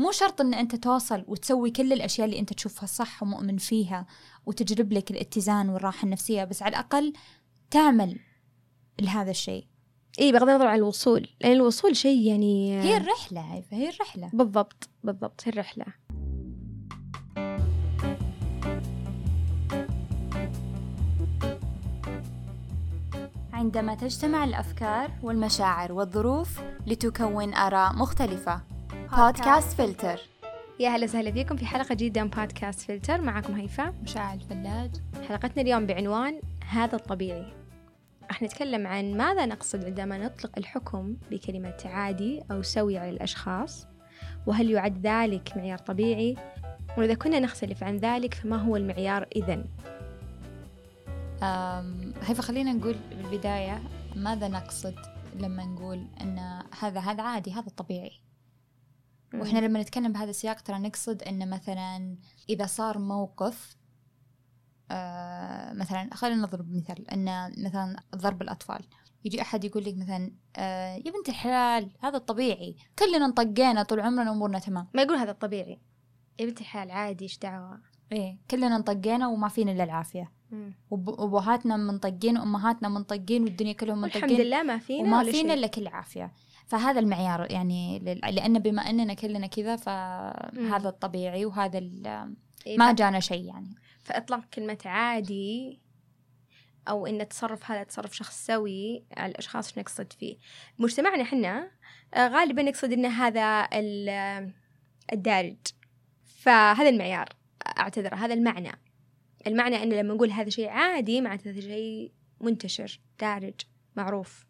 مو شرط إن أنت توصل وتسوي كل الأشياء اللي أنت تشوفها صح ومؤمن فيها وتجلب لك الاتزان والراحة النفسية بس على الأقل تعمل لهذا الشيء. اي بغض النظر عن الوصول لأن الوصول شيء يعني هي الرحلة عيفة هي الرحلة. بالضبط بالضبط هي الرحلة. عندما تجتمع الأفكار والمشاعر والظروف لتكون آراء مختلفة. بودكاست فلتر يا هلا وسهلا فيكم في حلقة جديدة من بودكاست فلتر معكم هيفاء. مشاعر الفلاج حلقتنا اليوم بعنوان هذا الطبيعي. راح نتكلم عن ماذا نقصد عندما نطلق الحكم بكلمة عادي أو سوي على الأشخاص؟ وهل يعد ذلك معيار طبيعي؟ وإذا كنا نختلف عن ذلك فما هو المعيار إذن؟ هيفا خلينا نقول بالبداية ماذا نقصد لما نقول أن هذا هذا عادي هذا طبيعي وإحنا لما نتكلم بهذا السياق ترى نقصد ان مثلا إذا صار موقف آه مثلا خلينا نضرب مثال إن مثلا ضرب الأطفال. يجي أحد يقول لك مثلا آه يا بنت الحلال هذا الطبيعي. كلنا انطقينا طول عمرنا امورنا تمام. ما يقول هذا الطبيعي. يا بنت الحلال عادي إيش دعوة؟ إيه كلنا انطقينا وما فينا إلا العافية. وابهاتنا منطقين وأمهاتنا منطقين والدنيا كلهم منطقين. الحمد لله ما فينا وما فينا إلا كل عافية. فهذا المعيار يعني لأن بما أننا كلنا كذا فهذا الطبيعي وهذا إيه ما جانا شيء يعني. فإطلاق كلمة عادي أو إن التصرف هذا تصرف شخص سوي على الأشخاص نقصد فيه. مجتمعنا إحنا آه، غالبا نقصد إن هذا الدارج. فهذا المعيار أعتذر هذا المعنى. المعنى إن لما نقول هذا شيء عادي معناته هذا شيء منتشر دارج معروف.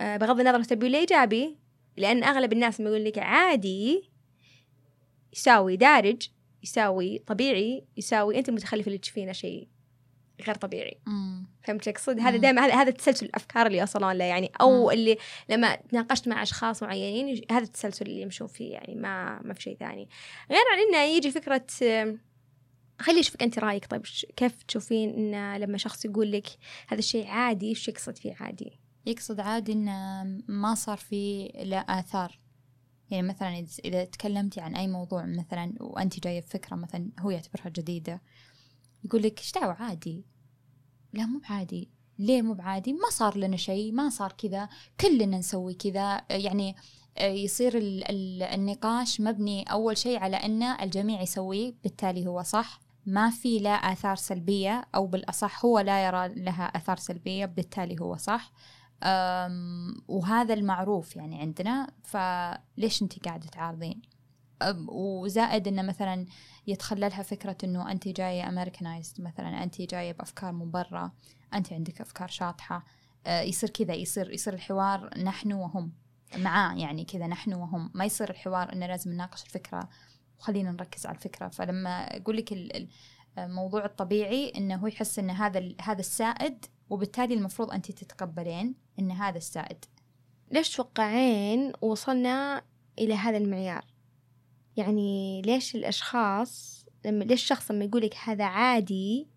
آه، بغض النظر تبي إيجابي لأن أغلب الناس لما يقول لك عادي يساوي دارج يساوي طبيعي يساوي أنت المتخلف اللي تشوفينه شيء غير طبيعي. فهمت أقصد؟ هذا دائما هذا هذا تسلسل الأفكار اللي يوصلون له يعني. أو مم. اللي لما تناقشت مع أشخاص معينين هذا التسلسل اللي يمشون فيه يعني ما ما في شيء ثاني. غير عن إنه يجي فكرة خلي أشوفك أنت رأيك. طيب كيف تشوفين إن لما شخص يقول لك هذا الشيء عادي إيش يقصد فيه عادي؟ يقصد عادي إن ما صار في له آثار. يعني مثلا إذا تكلمتي عن أي موضوع مثلا وأنت جاية بفكرة مثلا هو يعتبرها جديدة يقول لك إيش دعوة عادي؟ لا مو بعادي. ليه مو بعادي؟ ما صار لنا شيء ما صار كذا كلنا نسوي كذا. يعني يصير النقاش مبني أول شيء على أن الجميع يسويه بالتالي هو صح. ما في لا آثار سلبية أو بالأصح هو لا يرى لها آثار سلبية بالتالي هو صح. وهذا المعروف يعني عندنا فليش انت قاعدة تعارضين؟ وزائد إنه مثلا يتخللها فكرة إنه انت جاية امريكانايزد مثلا انت جاية بأفكار من برا انت عندك أفكار شاطحة. أه، يصير كذا يصير يصير الحوار نحن وهم معاه يعني كذا نحن وهم. ما يصير الحوار إنه لازم نناقش الفكرة. وخلينا نركز على الفكرة. فلما أقول لك الموضوع الطبيعي إنه هو يحس إن هذا هذا السائد وبالتالي المفروض أنت تتقبلين. أن هذا السائد. ليش توقعين وصلنا إلى هذا المعيار؟ يعني ليش الأشخاص لما ليش الشخص لما يقولك هذا عادي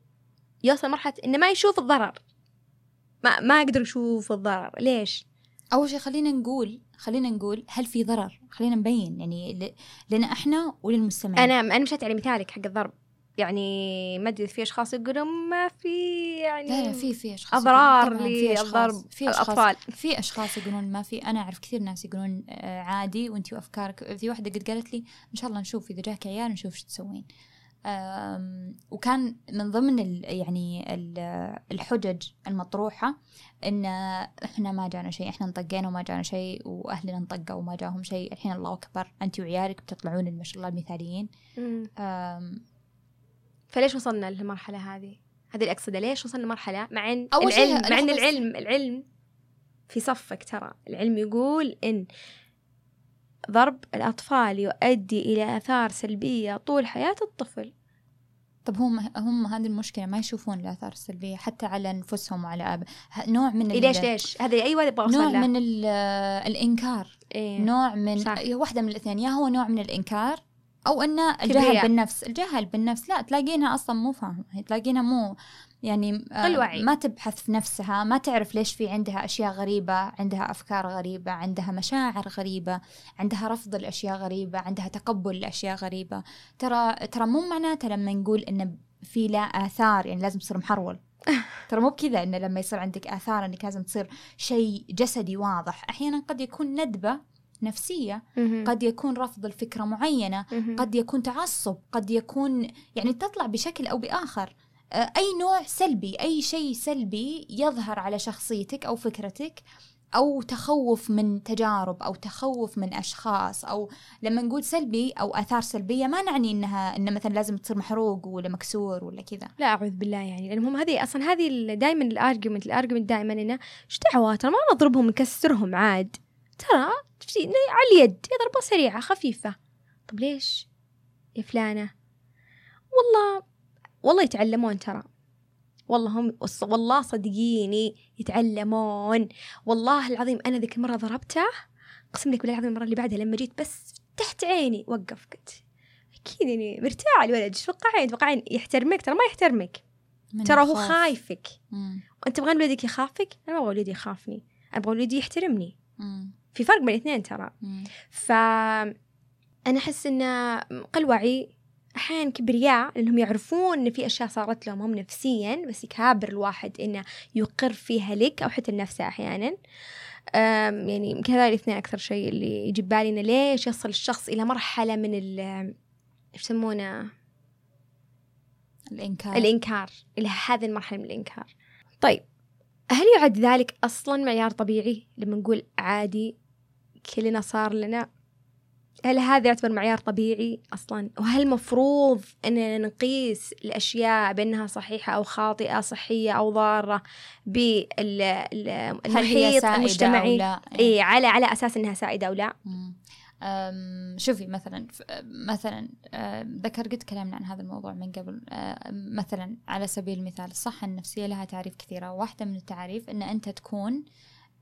يوصل مرحلة إنه ما يشوف الضرر؟ ما ما يقدر يشوف الضرر. ليش؟ أول شيء خلينا نقول خلينا نقول هل في ضرر؟ خلينا نبين. يعني لنا إحنا وللمستمعين. أنا أنا مشيت على مثالك حق الضرب. يعني ما أدري في أشخاص يقولون ما في يعني لا لا في في أشخاص أضرار للضرب في الأطفال. في أشخاص يقولون ما في. أنا أعرف كثير ناس يقولون آه، عادي وانت وأفكارك. في واحدة قد قالت لي إن شاء الله نشوف إذا جاك عيال نشوف إيش تسوين. وكان من ضمن ال يعني ال الحجج المطروحة إن إحنا ما جانا شيء إحنا انطقينا وما جانا شيء وأهلنا انطقوا وما جاهم شيء. الحين الله أكبر أنت وعيالك بتطلعون ما شاء الله المثاليين. فليش وصلنا للمرحلة هذه؟ هذه اللي اقصدها ليش وصلنا لمرحلة؟ مع إن العلم مع إن العلم العلم في صفك ترى. العلم يقول إن ضرب الأطفال يؤدي إلى آثار سلبية طول حياة الطفل. طب هم هم هذه المشكلة ما يشوفون الآثار السلبية حتى على أنفسهم وعلى أب... نوع من ليش ليش؟ هذه أيوه يبغى نوع من الإنكار. إيه؟ نوع من صح. واحدة من الاثنين يا هو نوع من الإنكار أو انه الجهل. بالنفس الجهل بالنفس لا تلاقينها أصلا مو فاهمة تلاقينها مو يعني آه، قل وعي. ما تبحث في نفسها ما تعرف ليش في عندها أشياء غريبة عندها أفكار غريبة عندها مشاعر غريبة عندها رفض الاشياء غريبة عندها تقبل لأشياء غريبة ترى ترى مو معناته لما نقول إن في لا آثار يعني لازم تصير محرول ترى مو بكذا انه لما يصير عندك آثار إنك لازم تصير شيء جسدي واضح أحيانا قد يكون ندبة نفسية. مهم. قد يكون رفض الفكرة معينة. مهم. قد يكون تعصب. قد يكون يعني تطلع بشكل أو بآخر. آه، أي نوع سلبي أي شيء سلبي يظهر على شخصيتك أو فكرتك أو تخوف من تجارب أو تخوف من أشخاص أو لما نقول سلبي أو آثار سلبية ما نعني إنها انه مثلا لازم تصير محروق ولا مكسور ولا كذا. لا أعوذ بالله يعني لأن هم هذه أصلا هذه دائما ال argument ال argument دائما إنه إيش دعوه ترى ما نضربهم نكسرهم عاد. ترى شفتي؟ على اليد هي ضربة سريعة خفيفة. طب ليش يا فلانة؟ والله والله يتعلمون ترى. والله هم والله صدقيني يتعلمون. والله العظيم أنا ذيك المرة ضربته أقسم لك بالله العظيم المرة اللي بعدها لما جيت بس تحت عيني وقف قلت أكيد يعني مرتاح الولد إيش توقعين توقعين يحترمك ترى ما يحترمك. ترى هو. خايفك. مم. وأنت تبغين ولدك يخافك؟ أنا ما أبغى ولدي يخافني أنا أبغى ولدي يحترمني. مم. في فرق بين الاثنين ترى. ف أنا أحس إن قل وعي أحيانا كبرياء لأنهم يعرفون إن في أشياء صارت لهم هم نفسيا بس يكابر الواحد إنه يقر فيها لك أو حتى لنفسه أحيانا. يعني هذول الاثنين أكثر شيء اللي يجي ببالي إنه ليش يصل الشخص إلى مرحلة من ال إيش يسمونه؟ الإنكار. الإنكار إلى هذه المرحلة من الإنكار. طيب هل يعد ذلك أصلا معيار طبيعي لما نقول عادي كلنا صار لنا. هل هذا يعتبر معيار طبيعي أصلا؟ وهل مفروض أننا نقيس صحيحة أو خاطئة صحية أو ضارة هل هي بالمحيط المجتمعي؟ لا؟ إيه على على أساس أنها سائدة أو لا. شوفي مثلا مثلا ذكر قد تكلمنا عن هذا الموضوع من قبل. مثلا على سبيل المثال الصحة النفسية لها تعريف كثيرة. واحدة من التعريف أن أنت تكون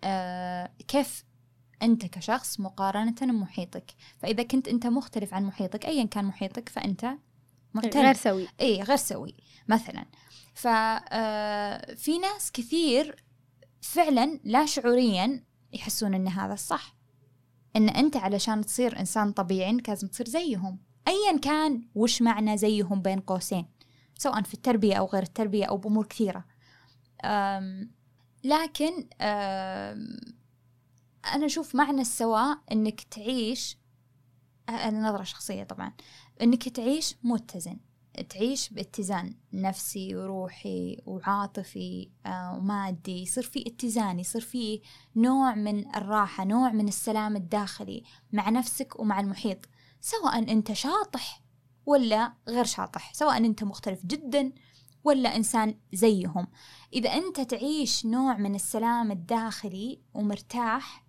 أه، كيف أنت كشخص مقارنة بمحيطك فإذا كنت أنت مختلف عن محيطك أيا كان محيطك فأنت مختلف. غير سوي. اي غير سوي مثلا. ففي ناس كثير فعلا لا شعوريا يحسون إن هذا الصح. إن أنت علشان تصير إنسان طبيعي لازم تصير زيهم. ايا كان وش معنى زيهم بين قوسين؟ سواء في التربية أو غير التربية أو بأمور كثيرة. أم لكن أنا أشوف معنى السواء إنك تعيش هذه نظرة شخصية طبعا إنك تعيش متزن تعيش باتزان نفسي وروحي وعاطفي آه، ومادي يصير في اتزان يصير في نوع من الراحة نوع من السلام الداخلي مع نفسك ومع المحيط سواء أنت شاطح ولا غير شاطح سواء أنت مختلف جدا ولا إنسان زيهم. إذا أنت تعيش نوع من السلام الداخلي ومرتاح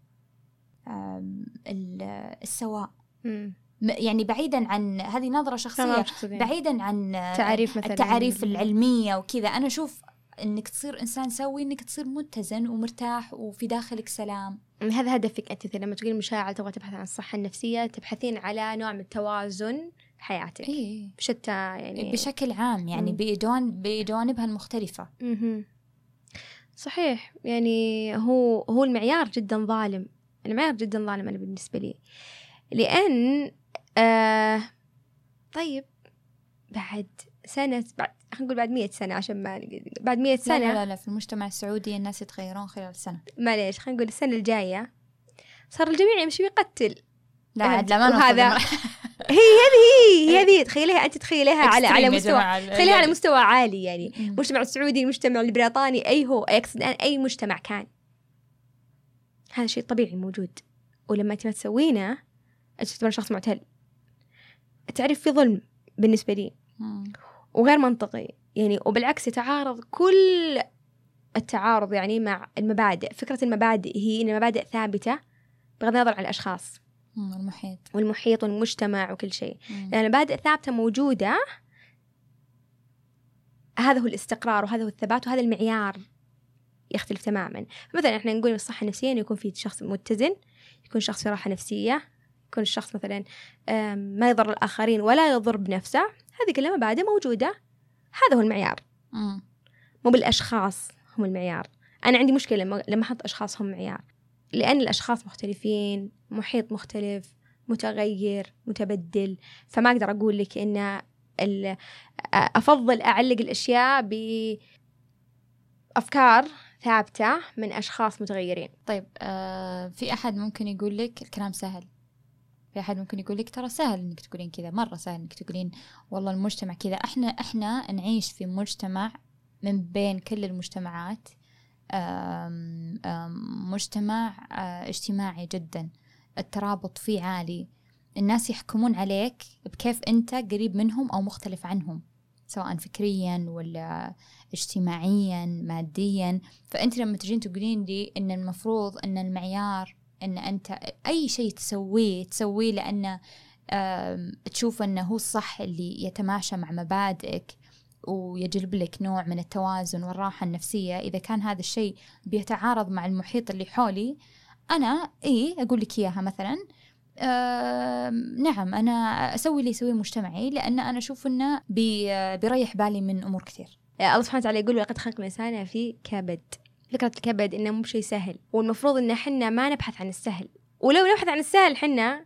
السواء. مم. م- يعني بعيدا عن هذه نظرة شخصية. بعيدا عن تعريف مثلا. التعاريف العلمية وكذا. أنا أشوف إنك تصير إنسان سوي إنك تصير متزن ومرتاح وفي داخلك سلام. هذا هدفك أنت لما تقولين مشاعر تبغى تبحث عن الصحة النفسية تبحثين على نوع من التوازن في حياتك. إيه. بشتى يعني بشكل عام يعني مم. بجوان بجوانبها المختلفة. مهم. صحيح. يعني هو هو المعيار جدا ظالم. المعيار جدا ظالم أنا بالنسبة لي. لأن آه طيب بعد سنة بعد خلينا نقول بعد مية سنة عشان ما بعد لا سنة لا لا, لا في المجتمع السعودي الناس يتغيرون خلال سنة. معليش خلينا نقول السنة الجاية صار الجميع يمشي ويقتل. لا أنا- عاد لا ما لمرحلة- هي هذه هي هذه تخيليها أنت تخيليها على على مستوى. تخيليها على مستوى عالي يعني. المجتمع السعودي المجتمع البريطاني أي هو أقصد أي مجتمع كان. هذا شيء طبيعي موجود. ولما انت ما تسوينه انت تعتبر شخص معتل. تعرف في ظلم بالنسبة لي. وغير منطقي. يعني وبالعكس يتعارض كل التعارض يعني مع المبادئ. فكرة المبادئ هي إن المبادئ ثابتة بغض النظر عن الأشخاص. مم. المحيط والمحيط والمجتمع وكل شيء. لأن المبادئ ثابتة موجودة هذا هو الاستقرار وهذا هو الثبات وهذا المعيار. يختلف تماما. مثلا إحنا نقول الصحة النفسية إنه يكون في شخص متزن يكون شخص في راحة نفسية يكون الشخص مثلا ما يضر الآخرين ولا يضر بنفسه. هذه كلها مبادئ موجودة. هذا هو المعيار. مو بالأشخاص هم المعيار. أنا عندي مشكلة لما لما أحط أشخاص هم معيار. لأن الأشخاص مختلفين محيط مختلف متغير متبدل. فما أقدر أقول لك إن أفضل أعلق الأشياء بأفكار ثابتة من أشخاص متغيرين. طيب آه في أحد ممكن يقول لك الكلام سهل. في أحد ممكن يقول لك ترى سهل إنك تقولين كذا مرة سهل إنك تقولين والله المجتمع كذا. إحنا إحنا نعيش في مجتمع من بين كل المجتمعات مجتمع آه اجتماعي جدا. الترابط فيه عالي. الناس يحكمون عليك بكيف أنت قريب منهم أو مختلف عنهم. سواء فكريا ولا اجتماعيا ماديا. فأنت لما تجين تقولين لي إن المفروض إن المعيار إن أنت أي شيء تسويه تسويه آم، تشوف أنه هو الصح اللي يتماشى مع مبادئك ويجلب لك نوع من التوازن والراحة النفسية. إذا كان هذا الشيء بيتعارض مع المحيط اللي حولي أنا إيه أقول لك إياها مثلا. آم، نعم أنا أسوي اللي يسويه مجتمعي لأن أنا أشوف أنه بي بيريح بالي من أمور كثير. الله سبحانه وتعالى يقول لقد خلق الإنسان في كبد. فكرة الكبد إنه مو بشيء سهل والمفروض إن حنا ما نبحث عن السهل. ولو نبحث عن السهل حنا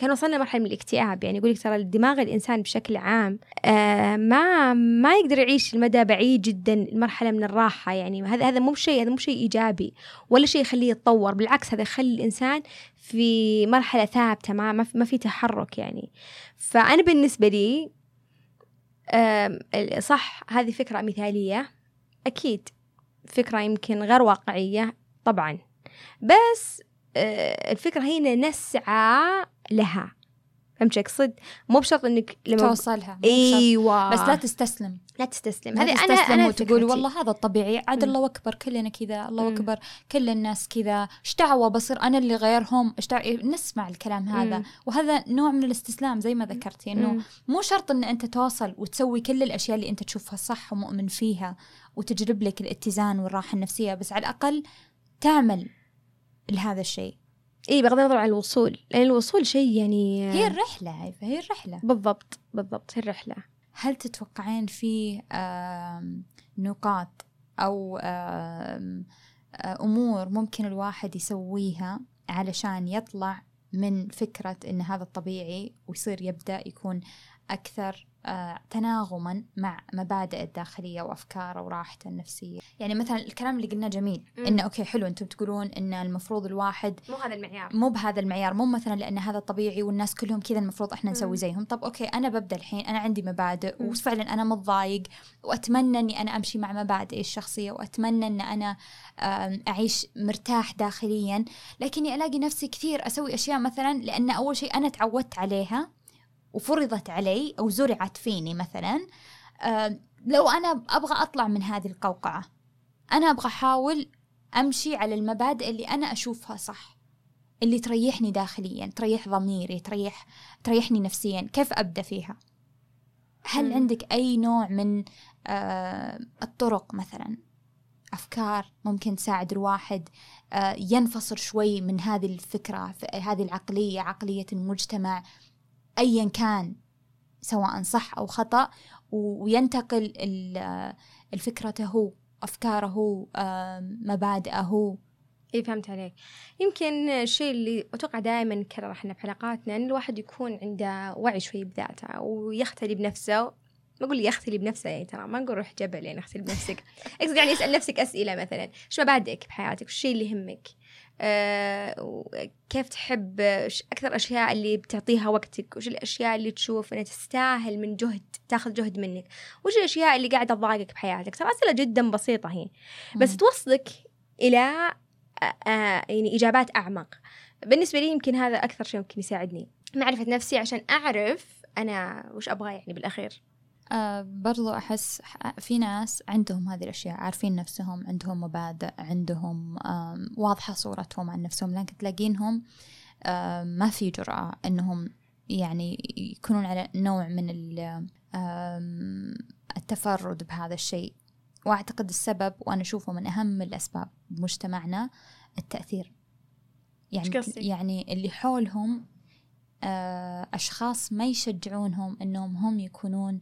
كان وصلنا مرحلة من الاكتئاب يعني يقول لك ترى دماغ الإنسان بشكل عام آه ما ما يقدر يعيش المدى بعيد جدا المرحلة من الراحة يعني هذا هذا مو شيء هذا مو شيء إيجابي ولا شيء يخليه يتطور بالعكس هذا يخلي الإنسان في مرحلة ثابتة ما ما في, تحرك يعني. فأنا بالنسبة لي آم، صح هذه فكرة مثالية أكيد فكرة يمكن غير واقعية طبعا. بس آه، الفكرة هي إن نسعى لها فهمت شو أقصد؟ مو بشرط إنك لما توصلها. إيوه بس لا تستسلم لا تستسلم هذه أنا أنا وتقول. والله هذا الطبيعي عاد. الله أكبر كلنا كذا الله. أكبر كل الناس كذا إيش دعوة بصير أنا اللي غيرهم إيش دعوة نسمع الكلام هذا مم. وهذا نوع من الاستسلام زي ما ذكرتي إنه. مو شرط إن أنت توصل وتسوي كل الأشياء اللي أنت تشوفها صح ومؤمن فيها وتجلب لك الاتزان والراحة النفسية بس على الأقل تعمل لهذا الشيء. اي بغض النظر عن الوصول. لأن الوصول شيء يعني هي الرحلة هيفا هي الرحلة. بالضبط بالضبط هي الرحلة. هل تتوقعين في نقاط آه، أمور ممكن الواحد يسويها علشان يطلع من فكرة إن هذا الطبيعي ويصير يبدأ يكون أكثر آه، تناغما مع مبادئه الداخلية وأفكاره وراحته النفسية يعني مثلا الكلام اللي قلناه جميل مم. إنه okay حلو أنتم تقولون إن المفروض الواحد مو هذا المعيار مو بهذا المعيار مو مثلا لأن هذا طبيعي والناس كلهم كذا المفروض إحنا نسوي مم. زيهم طب okay أنا ببدأ الحين أنا عندي مبادئ مم. وفعلا أنا متضايق وأتمنى إني أنا أمشي مع مبادئي الشخصية وأتمنى إن أنا آم، أعيش مرتاح داخليا لكني ألاقي نفسي كثير أسوي أشياء مثلا لأن أول شيء أنا تعودت عليها وفرضت علي أو زرعت فيني مثلا لو أنا أبغى أطلع من هذه القوقعة أنا أبغى أحاول أمشي على المبادئ اللي أنا أشوفها صح اللي تريحني داخليا تريح ضميري تريح تريحني نفسيا كيف أبدأ فيها هل مم. عندك أي نوع من آه الطرق مثلا أفكار ممكن تساعد الواحد آه ينفصل شوي من هذه الفكرة هذه العقلية عقلية المجتمع ايا كان سواء صح أو خطأ و- وينتقل ال- الفكرته هو أفكاره آه مبادئه. إي فهمت عليك. يمكن الشيء اللي أتوقع دائما نكرر إحنا بحلقاتنا إن الواحد يكون عنده وعي شوي بذاته ويختلي بنفسه. ما أقول يختلي بنفسه يعني ترى ما نقول روح جبل يعني اختلي بنفسك. أقصد يعني اسال نفسك أسئلة مثلا. إيش مبادئك بحياتك؟ وش الشيء اللي يهمك؟ كيف تحب وش أكثر أشياء اللي بتعطيها وقتك؟ وش الأشياء اللي تشوف إنها تستاهل من جهد تاخذ جهد منك؟ وش الأشياء اللي قاعدة تضايقك بحياتك؟ ترى أسئلة جدا بسيطة هي. بس. توصلك إلى آه، آه، يعني إجابات أعمق. بالنسبة لي يمكن هذا أكثر شيء ممكن يساعدني. معرفة نفسي عشان أعرف أنا وش أبغى يعني بالأخير. آه برضو أحس في ناس عندهم هذه الأشياء عارفين نفسهم عندهم مبادئ عندهم واضحة صورتهم عن نفسهم لكن تلاقينهم ما في جرأة أنهم يعني يكونون على نوع من التفرد بهذا الشيء. وأعتقد السبب وأنا أشوفه من أهم الأسباب بمجتمعنا التأثير. يعني يعني اللي حولهم آه، أشخاص ما يشجعونهم إنهم هم يكونون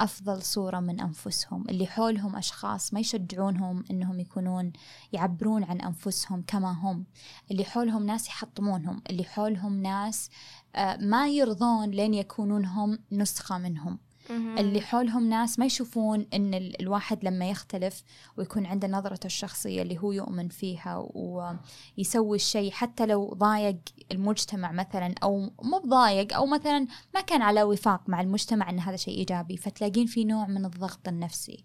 أفضل صورة من أنفسهم اللي حولهم أشخاص ما يشجعونهم إنهم يكونون يعبرون عن أنفسهم كما هم اللي حولهم ناس يحطمونهم اللي حولهم ناس آه، ما يرضون لين يكونون هم نسخة منهم. اللي حولهم ناس ما يشوفون إن الواحد لما يختلف ويكون عنده نظرته الشخصية اللي هو يؤمن فيها ويسوي الشيء حتى لو ضايق المجتمع مثلا أو مو بضايق أو مثلا ما كان على وفاق مع المجتمع إن هذا شيء إيجابي فتلاقين في نوع من الضغط النفسي.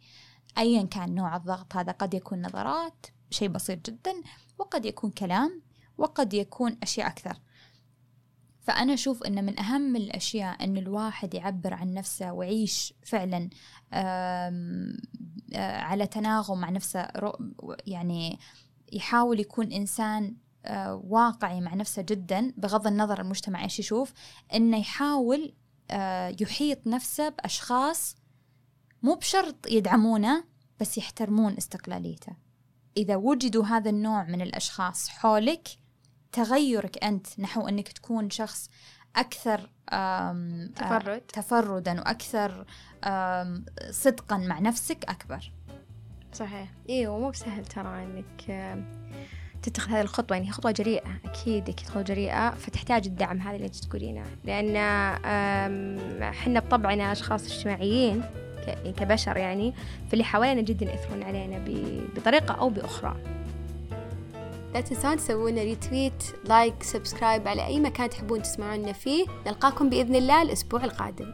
ايا كان نوع الضغط هذا قد يكون نظرات شيء بسيط جدا وقد يكون كلام وقد يكون أشياء أكثر. فأنا أشوف أن من أهم الأشياء أن الواحد يعبر عن نفسه ويعيش فعلا آه، على تناغم مع نفسه يعني يحاول يكون إنسان آه، واقعي مع نفسه جدا بغض النظر المجتمع إيش يشوف إنه يحاول آه، يحيط نفسه بأشخاص مو بشرط يدعمونه بس يحترمون استقلاليته. إذا وجدوا هذا النوع من الأشخاص حولك تغيرك أنت نحو أنك تكون شخص أكثر تفرد. تفردا وأكثر صدقا مع نفسك أكبر. صحيح. أيوه مو بسهل ترى إنك تتخذ هذه الخطوة يعني خطوة جريئة أكيد أكيد خطوة جريئة فتحتاج الدعم هذا اللي أنت تقولينه. لأن إحنا بطبعنا أشخاص اجتماعيين كبشر يعني فاللي حوالينا جدا يأثرون علينا بطريقة أو بأخرى. لا تنسون تسوون retweet like subscribe على أي مكان تحبون تسمعونا فيه. نلقاكم بإذن الله الأسبوع القادم.